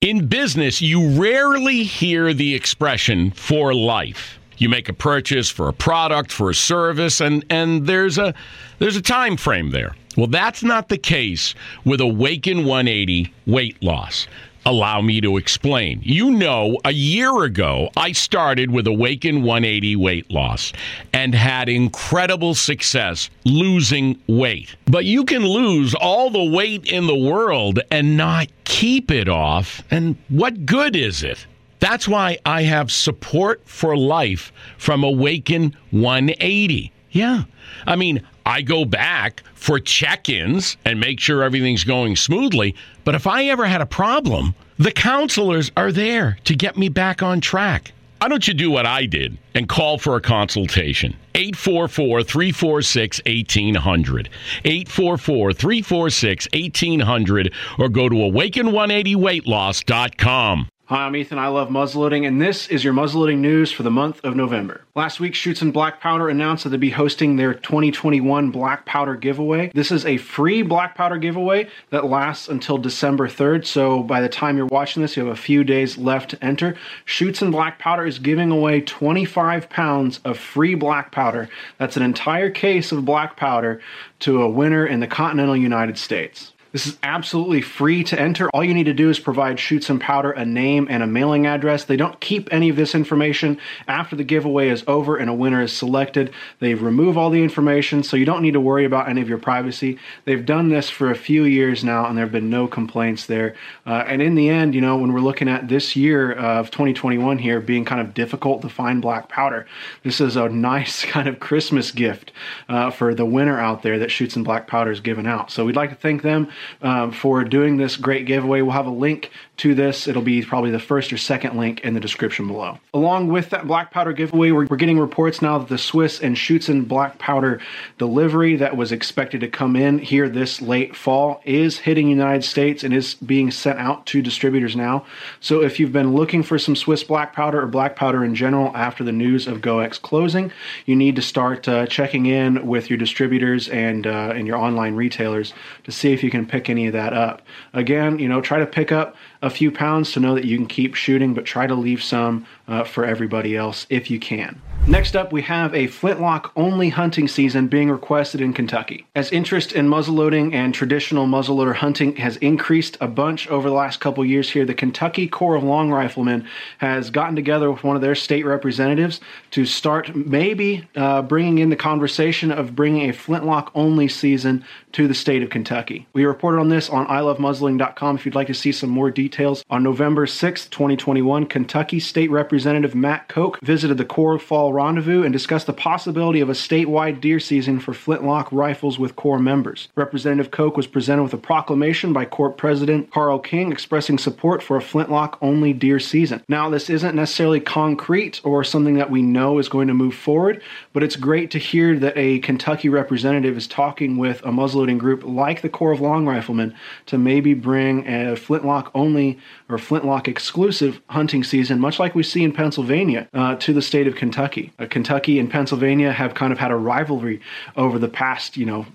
In business, you rarely hear the expression for life. You make a purchase for a product, for a service, and, and there's a there's a time frame there. Well, that's not the case with Awaken 180 weight loss. Allow me to explain. You know, a year ago, I started with Awaken 180 weight loss and had incredible success losing weight. But you can lose all the weight in the world and not keep it off. And what good is it? That's why I have support for life from Awaken 180. Yeah. I mean, I go back for check ins and make sure everything's going smoothly. But if I ever had a problem, the counselors are there to get me back on track. Why don't you do what I did and call for a consultation? 844 346 1800. 844 346 1800 or go to awaken180weightloss.com. Hi, I'm Ethan. I love muzzleloading, and this is your muzzleloading news for the month of November. Last week, Schuetzen Black Powder announced that they'd be hosting their 2021 Black Powder giveaway. This is a free Black Powder giveaway that lasts until December 3rd, so by the time you're watching this, you have a few days left to enter. Schuetzen Black Powder is giving away 25 pounds of free black powder. That's an entire case of black powder to a winner in the continental United States. This is absolutely free to enter. All you need to do is provide Schuetzen Powder a name and a mailing address. They don't keep any of this information after the giveaway is over and a winner is selected. They remove all the information, so you don't need to worry about any of your privacy. They've done this for a few years now, and there have been no complaints there. Uh, and in the end, you know, when we're looking at this year of 2021 here being kind of difficult to find black powder, this is a nice kind of Christmas gift uh, for the winner out there that Schuetzen Black Powder is giving out. So we'd like to thank them um, for doing this great giveaway. We'll have a link to this. It'll be probably the first or second link in the description below. Along with that black powder giveaway, we're, we're getting reports now that the Swiss and Schuetzen black powder delivery that was expected to come in here this late fall is hitting the United States and is being sent out to distributors now. So if you've been looking for some Swiss black powder or black powder in general after the news of GOEX closing, you need to start uh, checking in with your distributors and uh, and your online retailers to see if you can pick any of that up. Again, you know, try to pick up a few pounds to know that you can keep shooting, but try to leave some uh, for everybody else if you can. Next up, we have a flintlock only hunting season being requested in Kentucky. As interest in muzzleloading and traditional muzzleloader hunting has increased a bunch over the last couple years here, the Kentucky Corps of Long Riflemen has gotten together with one of their state representatives to start maybe uh, bringing in the conversation of bringing a flintlock only season to the state of Kentucky. We reported on this on ilovemuzzleloading.com if you'd like to see some more details. On November 6th, 2021, Kentucky State Representative Matt Koch visited the Corps Fall Rendezvous and discussed the possibility of a statewide deer season for flintlock rifles with Corps members. Representative Koch was presented with a proclamation by Corps President Carl King expressing support for a flintlock only deer season. Now, this isn't necessarily concrete or something that we know is going to move forward, but it's great to hear that a Kentucky representative is talking with a muzzle group like the Corps of Long Riflemen to maybe bring a flintlock only or flintlock exclusive hunting season, much like we see in Pennsylvania, uh, to the state of Kentucky. Uh, Kentucky and Pennsylvania have kind of had a rivalry over the past, you know,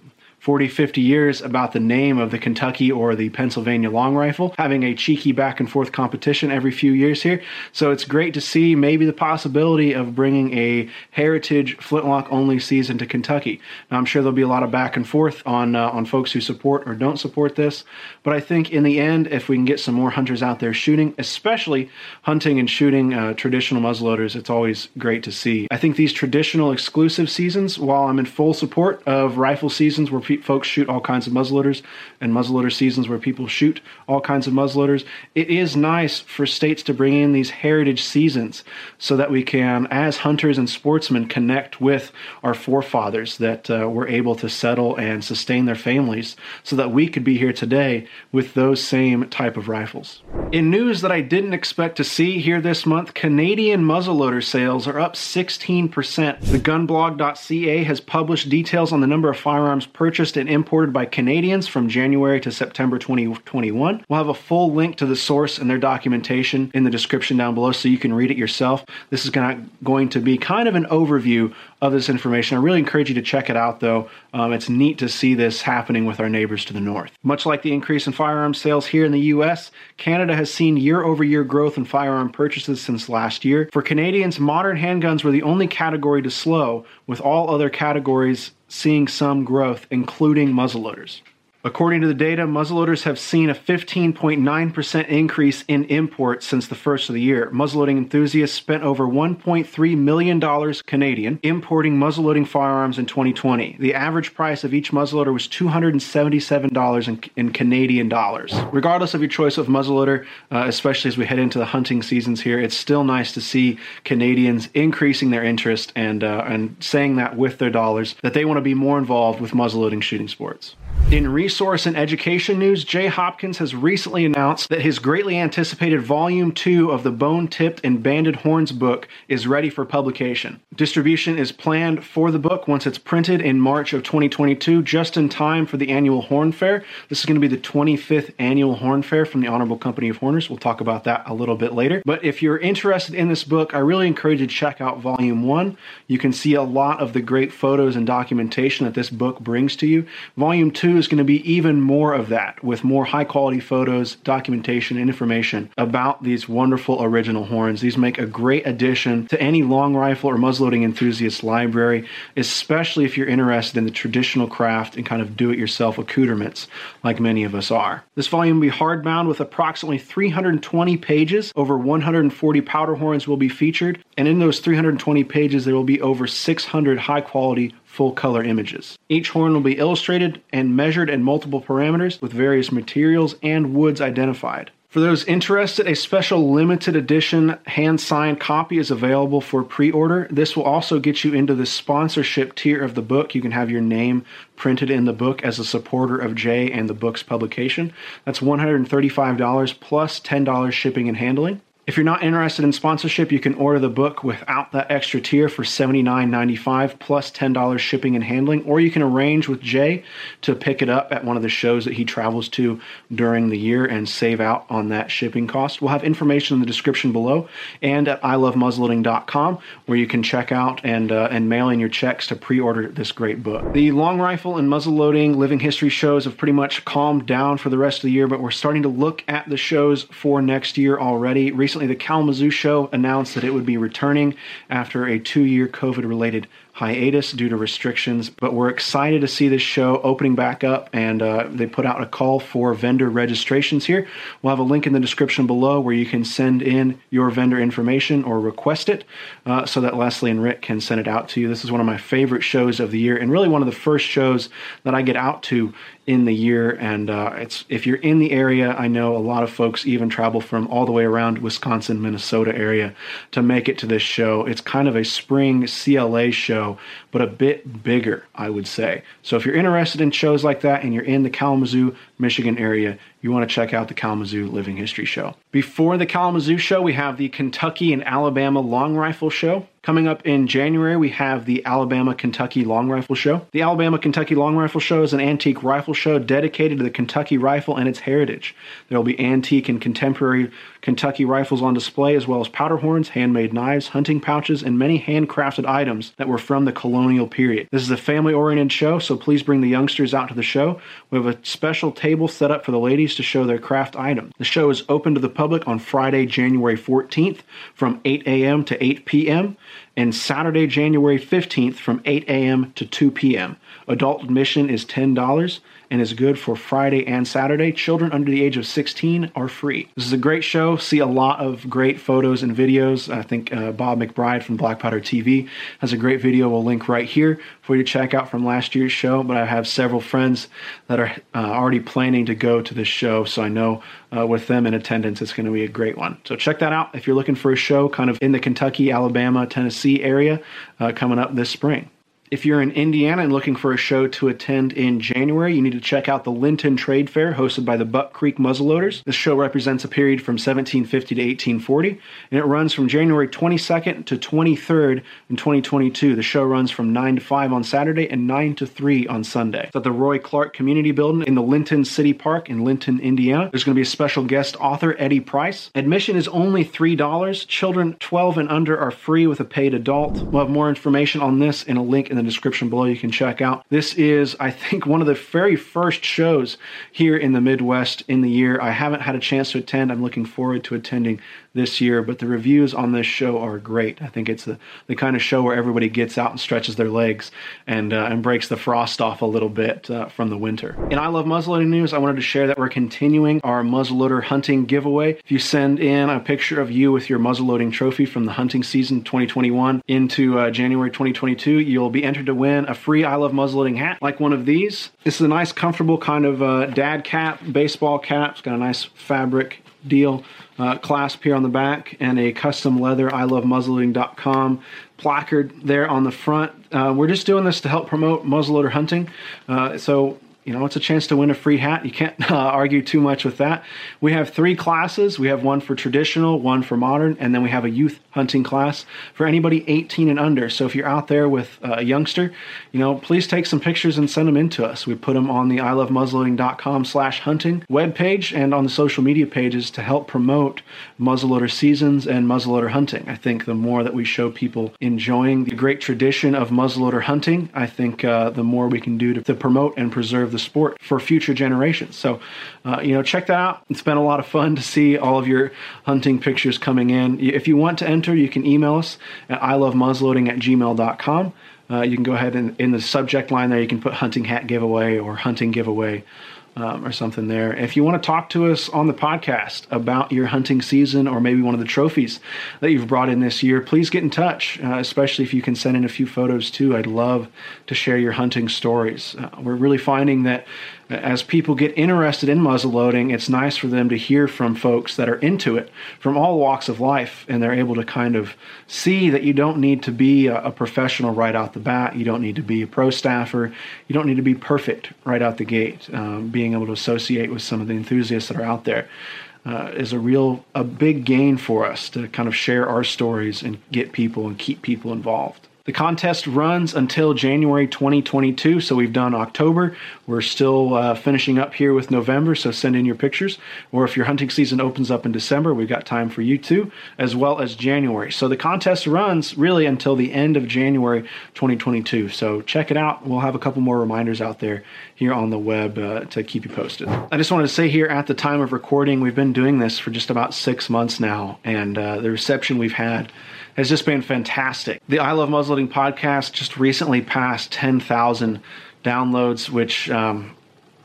40, 50 years about the name of the Kentucky or the Pennsylvania long rifle, having a cheeky back and forth competition every few years here. So it's great to see maybe the possibility of bringing a heritage flintlock only season to Kentucky. Now, I'm sure there'll be a lot of back and forth on uh, on folks who support or don't support this, but I think in the end, if we can get some more hunters out there shooting, especially hunting and shooting uh, traditional muzzleloaders, it's always great to see. I think these traditional exclusive seasons, while I'm in full support of rifle seasons where folks shoot all kinds of muzzleloaders and muzzleloader seasons where people shoot all kinds of muzzleloaders. It is nice for states to bring in these heritage seasons so that we can, as hunters and sportsmen, connect with our forefathers that uh, were able to settle and sustain their families so that we could be here today with those same type of rifles. In news that I didn't expect to see here this month, Canadian muzzleloader sales are up 16%. The gunblog.ca has published details on the number of firearms purchased purchased and imported by Canadians from January to September 2021. We'll have a full link to the source and their documentation in the description down below so you can read it yourself. This is going to be kind of an overview of this information. I really encourage you to check it out, though. Um, it's neat to see this happening with our neighbors to the north. Much like the increase in firearms sales here in the U.S., Canada has seen year over year growth in firearm purchases since last year. For Canadians, modern handguns were the only category to slow, with all other categories seeing some growth, including muzzleloaders. According to the data, muzzleloaders have seen a 15.9% increase in imports since the first of the year. Muzzleloading enthusiasts spent over $1.3 million Canadian importing muzzleloading firearms in 2020. The average price of each muzzleloader was $277 in, in Canadian dollars. Regardless of your choice of muzzleloader, uh, especially as we head into the hunting seasons here, it's still nice to see Canadians increasing their interest and uh, and saying that with their dollars that they want to be more involved with muzzleloading shooting sports. In resource and education news, Jay Hopkins has recently announced that his greatly anticipated Volume 2 of the Bone Tipped and Banded Horns book is ready for publication. Distribution is planned for the book once it's printed in March of 2022, just in time for the annual Horn Fair. This is going to be the 25th annual Horn Fair from the Honorable Company of Horners. We'll talk about that a little bit later. But if you're interested in this book, I really encourage you to check out Volume 1. You can see a lot of the great photos and documentation that this book brings to you. Volume 2 is going to be even more of that with more high quality photos, documentation, and information about these wonderful original horns. These make a great addition to any long rifle or muzzleloading enthusiast library, especially if you're interested in the traditional craft and kind of do it yourself accoutrements like many of us are. This volume will be hardbound with approximately 320 pages. Over 140 powder horns will be featured, and in those 320 pages, there will be over 600 high quality full color images. Each horn will be illustrated and measured in multiple parameters with various materials and woods identified. For those interested, a special limited edition hand signed copy is available for pre order. This will also get you into the sponsorship tier of the book. You can have your name printed in the book as a supporter of Jay and the book's publication. That's $135 plus $10 shipping and handling. If you're not interested in sponsorship, you can order the book without that extra tier for $79.95 plus $10 shipping and handling, or you can arrange with Jay to pick it up at one of the shows that he travels to during the year and save out on that shipping cost. We'll have information in the description below and at ilovemuzzleloading.com where you can check out and uh, and mail in your checks to pre-order this great book. The long rifle and muzzleloading living history shows have pretty much calmed down for the rest of the year, but we're starting to look at the shows for next year already. Recently recently the Kalamazoo show announced that it would be returning after a two year COVID related hiatus due to restrictions, but we're excited to see this show opening back up. And uh, they put out a call for vendor registrations here. We'll have a link in the description below where you can send in your vendor information or request it uh, so that Leslie and Rick can send it out to you. This is one of my favorite shows of the year and really one of the first shows that I get out to in the year. And uh, it's if you're in the area, I know a lot of folks even travel from all the way around Wisconsin, Minnesota area to make it to this show. It's kind of a spring CLA show but a bit bigger, I would say. So if you're interested in shows like that and you're in the Kalamazoo, Michigan area, you want to check out the Kalamazoo Living History Show. Before the Kalamazoo Show, we have the Kentucky and Alabama Long Rifle Show. Coming up in January, we have the Alabama Kentucky Long Rifle Show. The Alabama Kentucky Long Rifle Show is an antique rifle show dedicated to the Kentucky rifle and its heritage. There will be antique and contemporary Kentucky rifles on display, as well as powder horns, handmade knives, hunting pouches, and many handcrafted items that were from the colonial period. This is a family oriented show, so please bring the youngsters out to the show. We have a special table set up for the ladies to show their craft items. The show is open to the public on Friday, January 14th from 8 a.m. to 8 p.m and Saturday, January 15th from 8 a.m. to 2 p.m. Adult admission is $10 and is good for Friday and Saturday. Children under the age of 16 are free. This is a great show. See a lot of great photos and videos. I think uh, Bob McBride from Black Powder TV has a great video. We'll link right here for you to check out from last year's show. But I have several friends that are uh, already planning to go to this show, so I know uh, with them in attendance, it's going to be a great one. So check that out if you're looking for a show kind of in the Kentucky, Alabama, Tennessee area uh, coming up this spring. If you're in Indiana and looking for a show to attend in January, you need to check out the Linton Trade Fair hosted by the Buck Creek Muzzleloaders. This show represents a period from 1750 to 1840, and it runs from January 22nd to 23rd in 2022. The show runs from 9 to 5 on Saturday and 9 to 3 on Sunday. It's at the Roy Clark Community Building in the Linton City Park in Linton, Indiana. There's going to be a special guest author, Eddie Price. Admission is only $3. Children 12 and under are free with a paid adult. We'll have more information on this in a link in the description below you can check out. This is, I think, one of the very first shows here in the Midwest in the year. I haven't had a chance to attend. I'm looking forward to attending this year, but the reviews on this show are great. I think it's the, the kind of show where everybody gets out and stretches their legs and, uh, and breaks the frost off a little bit uh, from the winter. In I Love Muzzleloading News, I wanted to share that we're continuing our muzzleloader hunting giveaway. If you send in a picture of you with your muzzleloading trophy from the hunting season 2021 into uh, January 2022, you'll be entered to win a free I Love Muzzleloading hat like one of these. This is a nice, comfortable kind of uh, dad cap, baseball cap. It's got a nice fabric deal uh, clasp here on the back and a custom leather I love muzzleloading.com placard there on the front. Uh, we're just doing this to help promote muzzleloader hunting. Uh, so you know, it's a chance to win a free hat. You can't uh, argue too much with that. We have three classes. We have one for traditional, one for modern, and then we have a youth hunting class for anybody 18 and under. So if you're out there with a youngster, you know, please take some pictures and send them in to us. We put them on the ilovemuzzleloading.com slash hunting webpage and on the social media pages to help promote muzzleloader seasons and muzzleloader hunting. I think the more that we show people enjoying the great tradition of muzzleloader hunting, I think uh, the more we can do to, to promote and preserve the sport for future generations. So, uh, you know, check that out. It's been a lot of fun to see all of your hunting pictures coming in. If you want to enter, you can email us at ilovemuzzleloading at gmail.com. Uh, you can go ahead and in the subject line there, you can put hunting hat giveaway or hunting giveaway um, or something there. If you want to talk to us on the podcast about your hunting season or maybe one of the trophies that you've brought in this year, please get in touch, uh, especially if you can send in a few photos too. I'd love to share your hunting stories. Uh, we're really finding that as people get interested in muzzleloading, it's nice for them to hear from folks that are into it from all walks of life, and they're able to kind of see that you don't need to be a, a, professional right out the bat. You don't need to be a pro staffer. You don't need to be perfect right out the gate. Um, being able to associate with some of the enthusiasts that are out there uh, is a real, a big gain for us to kind of share our stories and get people and keep people involved. The contest runs until January 2022. So we've done October. We're still uh, finishing up here with November. So send in your pictures. Or if your hunting season opens up in December, we've got time for you too, as well as January. So the contest runs really until the end of January 2022. So check it out. We'll have a couple more reminders out there here on the web uh, to keep you posted. I just wanted to say here at the time of recording, we've been doing this for just about six months now, and uh, the reception we've had has just been fantastic. The I Love Muzzleloading podcast just recently passed 10,000 downloads, which um,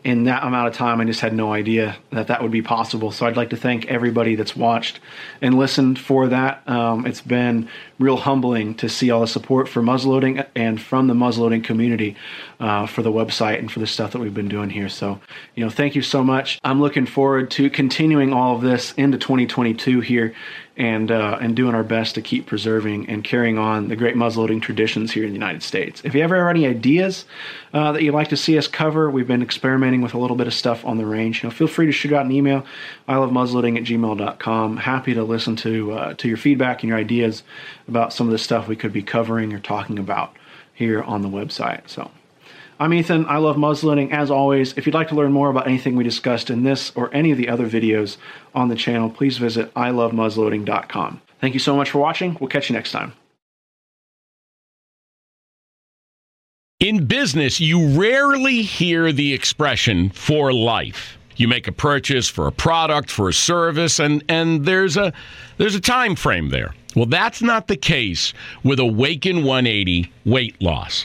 in that amount of time, I just had no idea that that would be possible. So I'd like to thank everybody that's watched and listened for that. Um, it's been real humbling to see all the support for muzzleloading and from the muzzleloading community uh, for the website and for the stuff that we've been doing here. So, you know, thank you so much. I'm looking forward to continuing all of this into 2022 here and uh, and doing our best to keep preserving and carrying on the great muzzleloading traditions here in the United States. If you ever have any ideas uh, that you'd like to see us cover, we've been experimenting with a little bit of stuff on the range. You know, feel free to shoot out an email. I love muzzleloading at gmail.com. Happy to listen to uh, to your feedback and your ideas about some of the stuff we could be covering or talking about here on the website. So. I'm Ethan. I love muzzleloading. As always, if you'd like to learn more about anything we discussed in this or any of the other videos on the channel, please visit ilovemuzzleloading.com. Thank you so much for watching. We'll catch you next time. In business, you rarely hear the expression for life. You make a purchase for a product, for a service, and, and there's a there's a time frame there. Well, that's not the case with Awaken 180 weight loss.